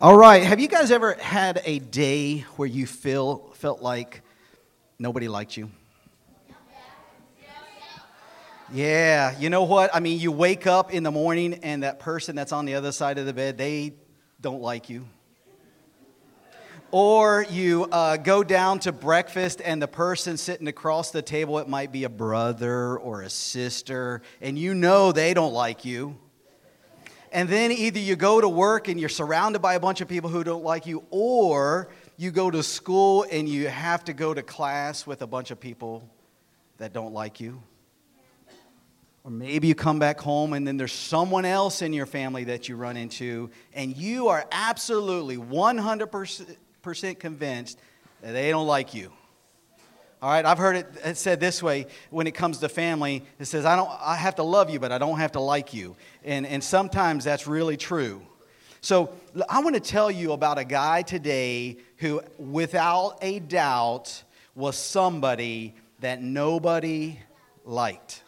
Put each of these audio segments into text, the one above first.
All right. Have you guys ever had a day where you feel felt like nobody liked you? Yeah, you know what? I mean, you wake up in the morning and that person that's on the other side of the bed, they don't like you. Or you uh, go down to breakfast and the person sitting across the table, it might be a brother or a sister, and you know they don't like you. And then either you go to work and you're surrounded by a bunch of people who don't like you, or you go to school and you have to go to class with a bunch of people that don't like you. Or maybe you come back home and then there's someone else in your family that you run into, and you are absolutely 100% convinced that they don't like you. All right, I've heard it said this way when it comes to family. It says, I, don't, I have to love you, but I don't have to like you. And, and sometimes that's really true. So I want to tell you about a guy today who, without a doubt, was somebody that nobody liked.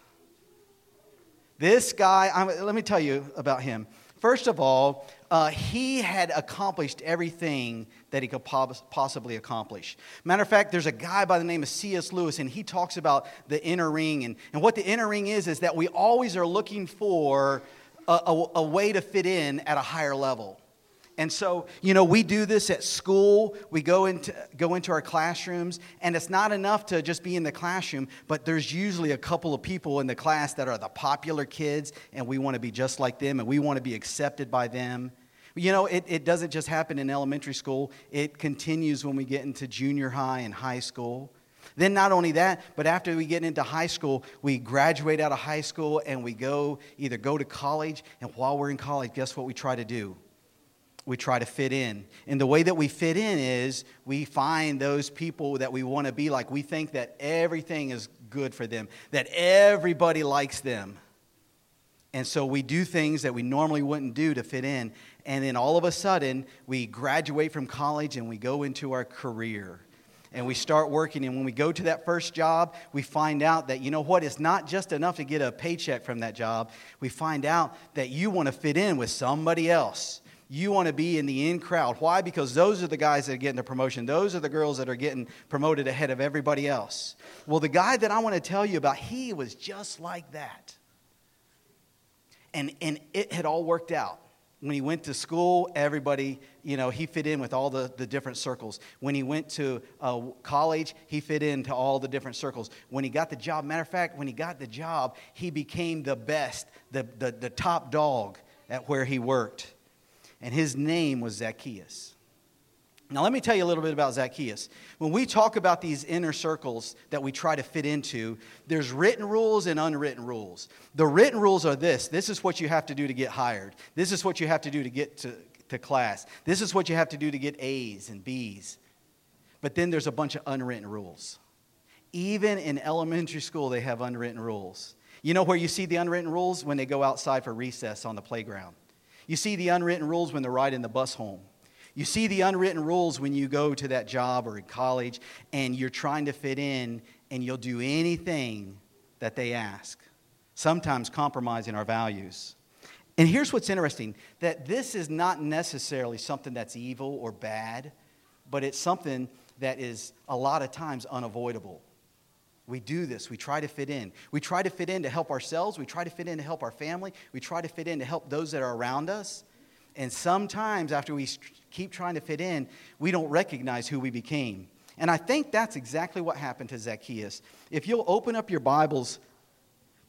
This guy, I'm, let me tell you about him. First of all, uh, he had accomplished everything that he could possibly accomplish. Matter of fact, there's a guy by the name of C.S. Lewis, and he talks about the inner ring. And, and what the inner ring is, is that we always are looking for a, a, a way to fit in at a higher level. And so, you know, we do this at school. We go into, go into our classrooms, and it's not enough to just be in the classroom, but there's usually a couple of people in the class that are the popular kids, and we want to be just like them, and we want to be accepted by them. You know, it, it doesn't just happen in elementary school, it continues when we get into junior high and high school. Then, not only that, but after we get into high school, we graduate out of high school and we go either go to college, and while we're in college, guess what we try to do? We try to fit in. And the way that we fit in is we find those people that we want to be like. We think that everything is good for them, that everybody likes them. And so we do things that we normally wouldn't do to fit in. And then all of a sudden, we graduate from college and we go into our career. And we start working. And when we go to that first job, we find out that, you know what, it's not just enough to get a paycheck from that job. We find out that you want to fit in with somebody else you want to be in the in crowd. Why? Because those are the guys that are getting the promotion. Those are the girls that are getting promoted ahead of everybody else. Well, the guy that I want to tell you about, he was just like that. And, and it had all worked out. When he went to school, everybody, you know, he fit in with all the, the different circles. When he went to uh, college, he fit into all the different circles. When he got the job, matter of fact, when he got the job, he became the best, the, the, the top dog at where he worked and his name was Zacchaeus. Now, let me tell you a little bit about Zacchaeus. When we talk about these inner circles that we try to fit into, there's written rules and unwritten rules. The written rules are this this is what you have to do to get hired, this is what you have to do to get to, to class, this is what you have to do to get A's and B's. But then there's a bunch of unwritten rules. Even in elementary school, they have unwritten rules. You know where you see the unwritten rules? When they go outside for recess on the playground. You see the unwritten rules when they're riding the bus home. You see the unwritten rules when you go to that job or in college and you're trying to fit in and you'll do anything that they ask, sometimes compromising our values. And here's what's interesting that this is not necessarily something that's evil or bad, but it's something that is a lot of times unavoidable. We do this. We try to fit in. We try to fit in to help ourselves. We try to fit in to help our family. We try to fit in to help those that are around us. And sometimes, after we keep trying to fit in, we don't recognize who we became. And I think that's exactly what happened to Zacchaeus. If you'll open up your Bibles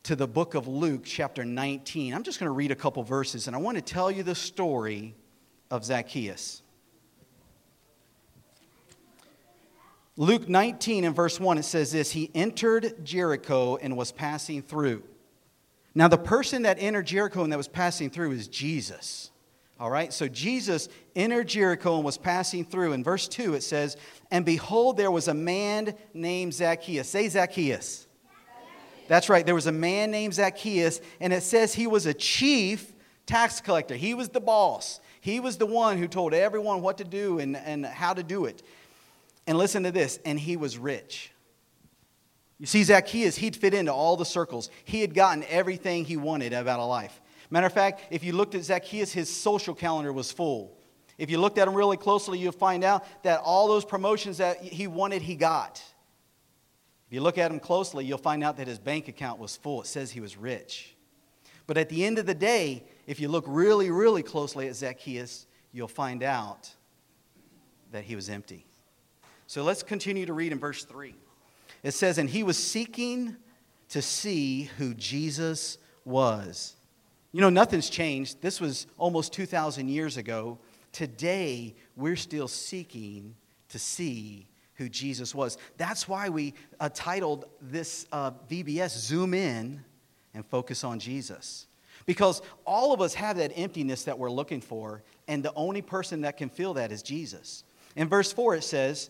to the book of Luke, chapter 19, I'm just going to read a couple verses, and I want to tell you the story of Zacchaeus. Luke 19 and verse 1, it says this He entered Jericho and was passing through. Now, the person that entered Jericho and that was passing through is Jesus. All right, so Jesus entered Jericho and was passing through. In verse 2, it says, And behold, there was a man named Zacchaeus. Say Zacchaeus. That's right, there was a man named Zacchaeus, and it says he was a chief tax collector. He was the boss, he was the one who told everyone what to do and, and how to do it. And listen to this, and he was rich. You see, Zacchaeus, he'd fit into all the circles. He had gotten everything he wanted about a life. Matter of fact, if you looked at Zacchaeus, his social calendar was full. If you looked at him really closely, you'll find out that all those promotions that he wanted, he got. If you look at him closely, you'll find out that his bank account was full. It says he was rich. But at the end of the day, if you look really, really closely at Zacchaeus, you'll find out that he was empty. So let's continue to read in verse 3. It says, And he was seeking to see who Jesus was. You know, nothing's changed. This was almost 2,000 years ago. Today, we're still seeking to see who Jesus was. That's why we uh, titled this uh, VBS Zoom In and Focus on Jesus. Because all of us have that emptiness that we're looking for, and the only person that can fill that is Jesus. In verse 4, it says,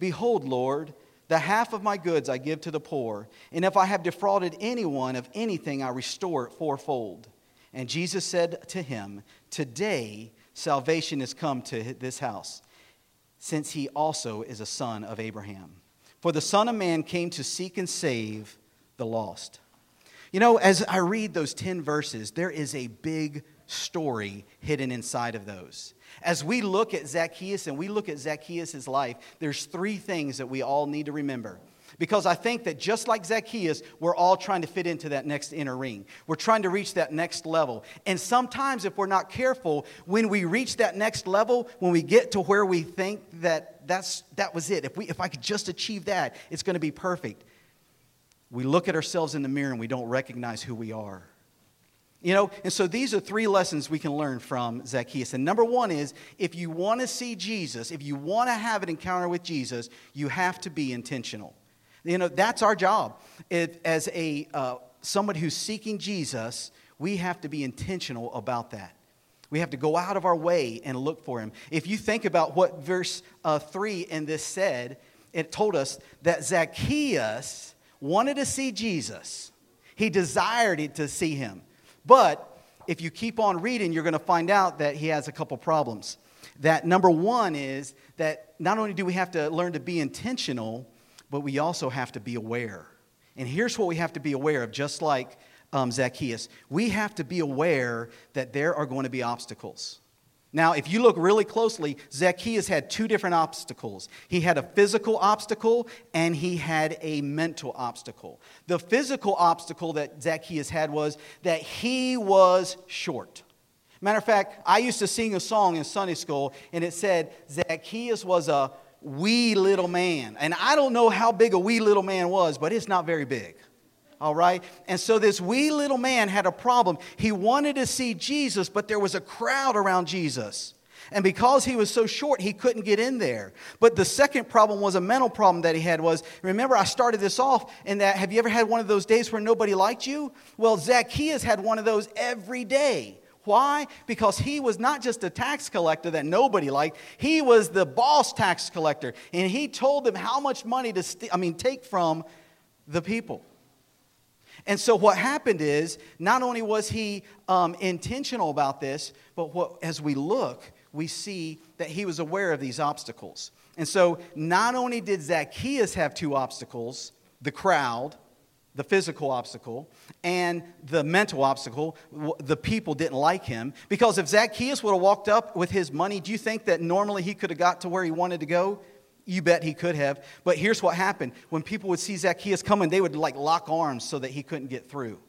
Behold, Lord, the half of my goods I give to the poor, and if I have defrauded anyone of anything, I restore it fourfold. And Jesus said to him, Today salvation has come to this house, since he also is a son of Abraham. For the Son of Man came to seek and save the lost. You know, as I read those 10 verses, there is a big story hidden inside of those. As we look at Zacchaeus and we look at Zacchaeus' life, there's three things that we all need to remember. Because I think that just like Zacchaeus, we're all trying to fit into that next inner ring. We're trying to reach that next level. And sometimes, if we're not careful, when we reach that next level, when we get to where we think that that's, that was it, if, we, if I could just achieve that, it's going to be perfect. We look at ourselves in the mirror and we don't recognize who we are. You know, and so these are three lessons we can learn from Zacchaeus. And number one is if you want to see Jesus, if you want to have an encounter with Jesus, you have to be intentional. You know, that's our job. It, as a, uh, somebody who's seeking Jesus, we have to be intentional about that. We have to go out of our way and look for him. If you think about what verse uh, 3 in this said, it told us that Zacchaeus wanted to see Jesus. He desired to see him. But if you keep on reading, you're going to find out that he has a couple problems. That number one is that not only do we have to learn to be intentional, but we also have to be aware. And here's what we have to be aware of, just like um, Zacchaeus. We have to be aware that there are going to be obstacles. Now, if you look really closely, Zacchaeus had two different obstacles. He had a physical obstacle and he had a mental obstacle. The physical obstacle that Zacchaeus had was that he was short. Matter of fact, I used to sing a song in Sunday school and it said Zacchaeus was a wee little man. And I don't know how big a wee little man was, but it's not very big. All right? And so this wee little man had a problem. He wanted to see Jesus, but there was a crowd around Jesus. And because he was so short, he couldn't get in there. But the second problem was a mental problem that he had was, remember I started this off in that have you ever had one of those days where nobody liked you? Well, Zacchaeus had one of those every day. Why? Because he was not just a tax collector that nobody liked, he was the boss tax collector. And he told them how much money to, st- I mean, take from the people. And so what happened is, not only was he um, intentional about this, but what, as we look, we see that he was aware of these obstacles. And so not only did Zacchaeus have two obstacles, the crowd, the physical obstacle and the mental obstacle. The people didn't like him. Because if Zacchaeus would have walked up with his money, do you think that normally he could have got to where he wanted to go? You bet he could have. But here's what happened when people would see Zacchaeus coming, they would like lock arms so that he couldn't get through.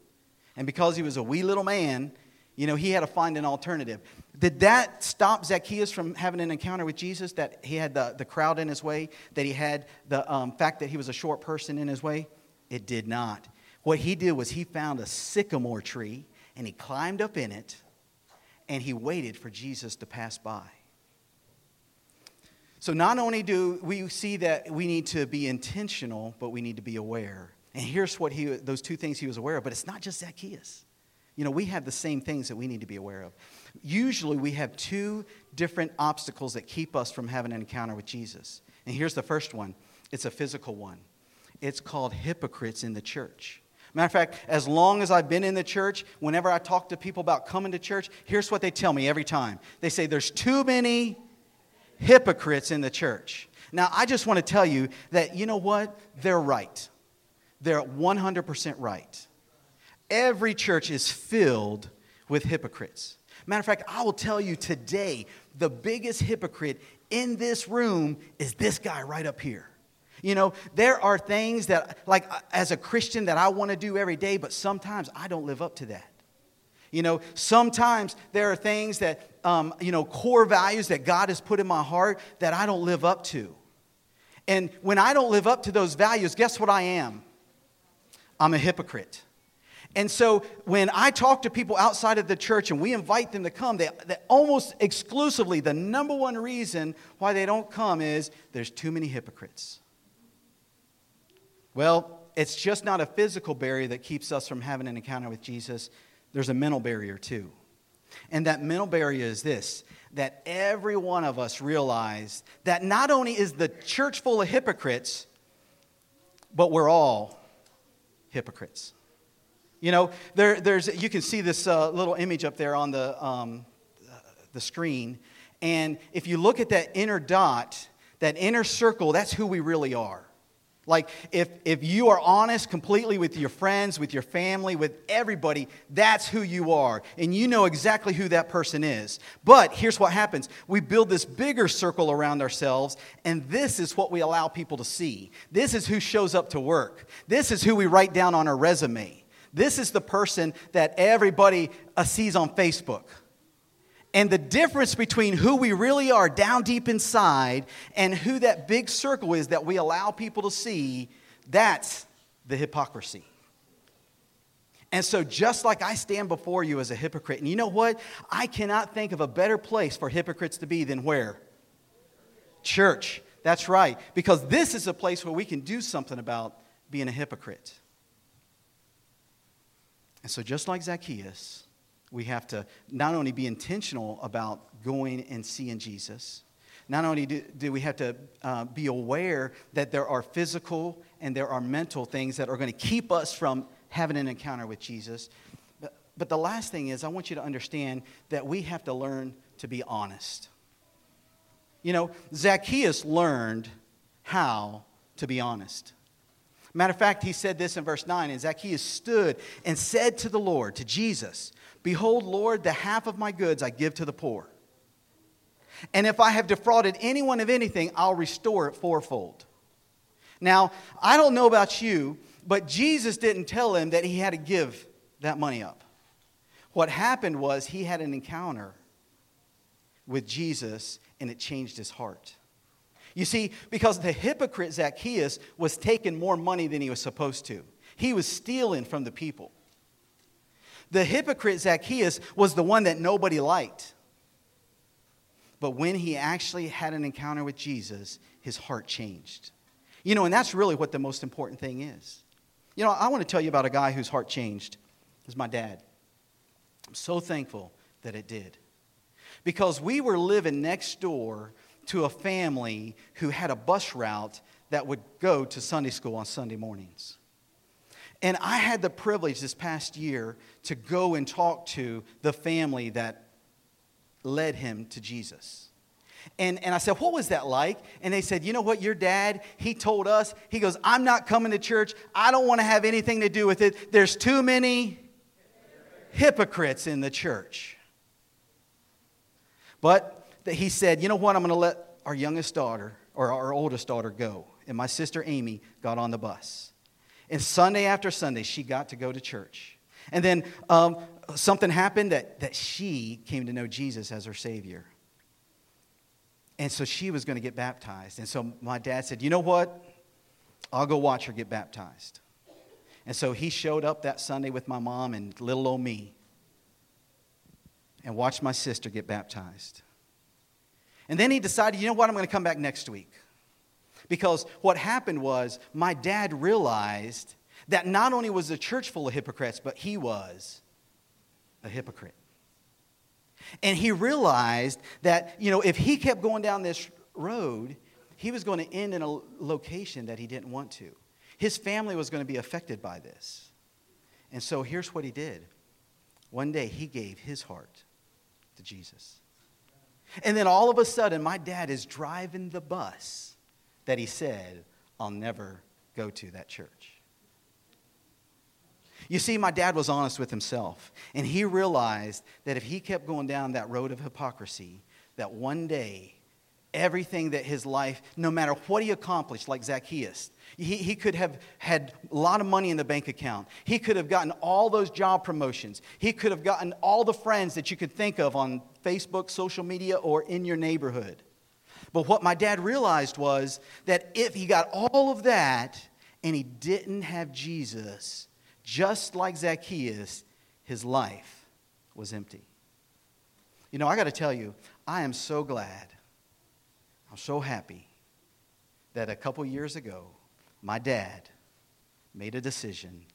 And because he was a wee little man, you know, he had to find an alternative. Did that stop Zacchaeus from having an encounter with Jesus? That he had the, the crowd in his way? That he had the um, fact that he was a short person in his way? It did not. What he did was he found a sycamore tree and he climbed up in it and he waited for Jesus to pass by. So, not only do we see that we need to be intentional, but we need to be aware. And here's what he, those two things he was aware of, but it's not just Zacchaeus. You know, we have the same things that we need to be aware of. Usually, we have two different obstacles that keep us from having an encounter with Jesus. And here's the first one it's a physical one. It's called hypocrites in the church. Matter of fact, as long as I've been in the church, whenever I talk to people about coming to church, here's what they tell me every time. They say, There's too many hypocrites in the church. Now, I just want to tell you that, you know what? They're right. They're 100% right. Every church is filled with hypocrites. Matter of fact, I will tell you today the biggest hypocrite in this room is this guy right up here. You know, there are things that, like, uh, as a Christian, that I want to do every day, but sometimes I don't live up to that. You know, sometimes there are things that, um, you know, core values that God has put in my heart that I don't live up to. And when I don't live up to those values, guess what I am? I'm a hypocrite. And so when I talk to people outside of the church and we invite them to come, they, they, almost exclusively, the number one reason why they don't come is there's too many hypocrites. Well, it's just not a physical barrier that keeps us from having an encounter with Jesus, there's a mental barrier too. And that mental barrier is this that every one of us realize that not only is the church full of hypocrites, but we're all hypocrites. You know, there, there's, you can see this uh, little image up there on the, um, the screen. And if you look at that inner dot, that inner circle, that's who we really are. Like, if, if you are honest completely with your friends, with your family, with everybody, that's who you are. And you know exactly who that person is. But here's what happens we build this bigger circle around ourselves, and this is what we allow people to see. This is who shows up to work. This is who we write down on our resume. This is the person that everybody uh, sees on Facebook. And the difference between who we really are down deep inside and who that big circle is that we allow people to see, that's the hypocrisy. And so, just like I stand before you as a hypocrite, and you know what? I cannot think of a better place for hypocrites to be than where? Church. That's right. Because this is a place where we can do something about being a hypocrite. And so, just like Zacchaeus, we have to not only be intentional about going and seeing Jesus, not only do, do we have to uh, be aware that there are physical and there are mental things that are going to keep us from having an encounter with Jesus, but, but the last thing is, I want you to understand that we have to learn to be honest. You know, Zacchaeus learned how to be honest. Matter of fact, he said this in verse 9, and Zacchaeus stood and said to the Lord, to Jesus, Behold, Lord, the half of my goods I give to the poor. And if I have defrauded anyone of anything, I'll restore it fourfold. Now, I don't know about you, but Jesus didn't tell him that he had to give that money up. What happened was he had an encounter with Jesus and it changed his heart. You see, because the hypocrite Zacchaeus was taking more money than he was supposed to, he was stealing from the people. The hypocrite Zacchaeus was the one that nobody liked. But when he actually had an encounter with Jesus, his heart changed. You know, and that's really what the most important thing is. You know, I want to tell you about a guy whose heart changed. Is my dad. I'm so thankful that it did. Because we were living next door to a family who had a bus route that would go to Sunday school on Sunday mornings. And I had the privilege this past year to go and talk to the family that led him to Jesus. And, and I said, What was that like? And they said, You know what? Your dad, he told us, he goes, I'm not coming to church. I don't want to have anything to do with it. There's too many hypocrites in the church. But he said, You know what? I'm going to let our youngest daughter or our oldest daughter go. And my sister Amy got on the bus. And Sunday after Sunday, she got to go to church. And then um, something happened that, that she came to know Jesus as her Savior. And so she was going to get baptized. And so my dad said, You know what? I'll go watch her get baptized. And so he showed up that Sunday with my mom and little old me and watched my sister get baptized. And then he decided, you know what, I'm going to come back next week. Because what happened was my dad realized that not only was the church full of hypocrites, but he was a hypocrite. And he realized that, you know, if he kept going down this road, he was going to end in a location that he didn't want to. His family was going to be affected by this. And so here's what he did. One day he gave his heart to Jesus. And then all of a sudden, my dad is driving the bus that he said, I'll never go to that church. You see, my dad was honest with himself, and he realized that if he kept going down that road of hypocrisy, that one day, everything that his life, no matter what he accomplished, like Zacchaeus, he, he could have had a lot of money in the bank account. He could have gotten all those job promotions. He could have gotten all the friends that you could think of on Facebook, social media, or in your neighborhood. But what my dad realized was that if he got all of that and he didn't have Jesus, just like Zacchaeus, his life was empty. You know, I got to tell you, I am so glad, I'm so happy that a couple years ago, my dad made a decision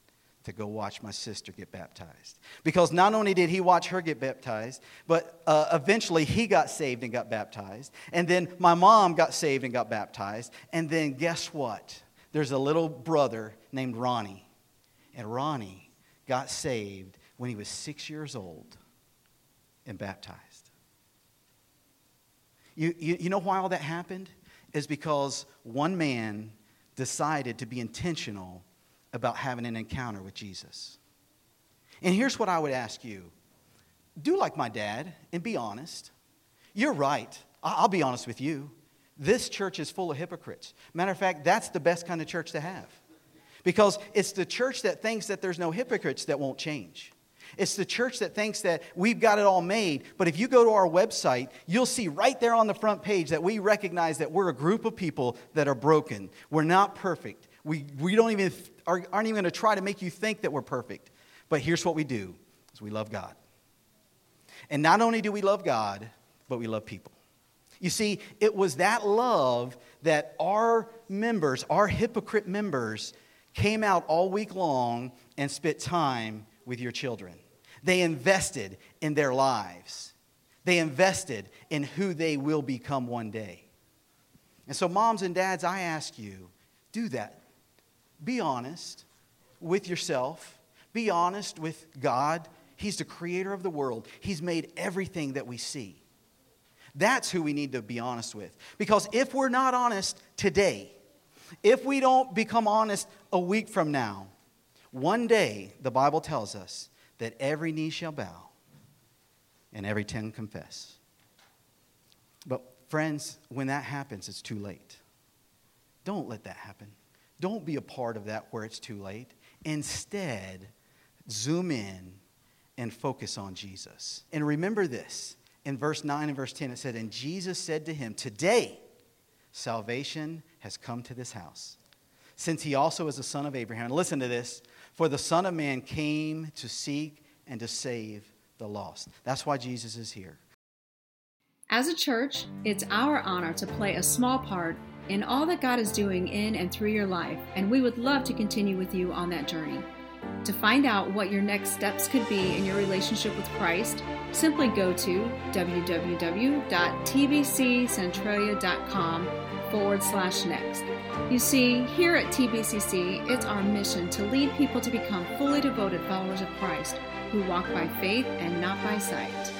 to go watch my sister get baptized. Because not only did he watch her get baptized, but uh, eventually he got saved and got baptized. And then my mom got saved and got baptized. And then guess what? There's a little brother named Ronnie. And Ronnie got saved when he was six years old and baptized. You, you, you know why all that happened? Is because one man decided to be intentional about having an encounter with Jesus. And here's what I would ask you do like my dad and be honest. You're right. I'll be honest with you. This church is full of hypocrites. Matter of fact, that's the best kind of church to have. Because it's the church that thinks that there's no hypocrites that won't change. It's the church that thinks that we've got it all made. But if you go to our website, you'll see right there on the front page that we recognize that we're a group of people that are broken. We're not perfect. We, we don't even, aren't even going to try to make you think that we're perfect. But here's what we do is we love God. And not only do we love God, but we love people. You see, it was that love that our members, our hypocrite members, came out all week long and spent time with your children. They invested in their lives, they invested in who they will become one day. And so, moms and dads, I ask you do that. Be honest with yourself, be honest with God. He's the creator of the world, He's made everything that we see. That's who we need to be honest with. Because if we're not honest today, if we don't become honest a week from now, one day, the Bible tells us that every knee shall bow and every tongue confess. But, friends, when that happens, it's too late. Don't let that happen. Don't be a part of that where it's too late. Instead, zoom in and focus on Jesus. And remember this in verse 9 and verse 10, it said, And Jesus said to him, Today salvation has come to this house, since he also is the son of Abraham. And Listen to this for the Son of Man came to seek and to save the lost. That's why Jesus is here. As a church, it's our honor to play a small part in all that God is doing in and through your life, and we would love to continue with you on that journey. To find out what your next steps could be in your relationship with Christ, simply go to www.tbccentralia.com forward slash next. You see, here at TBCC, it's our mission to lead people to become fully devoted followers of Christ who walk by faith and not by sight.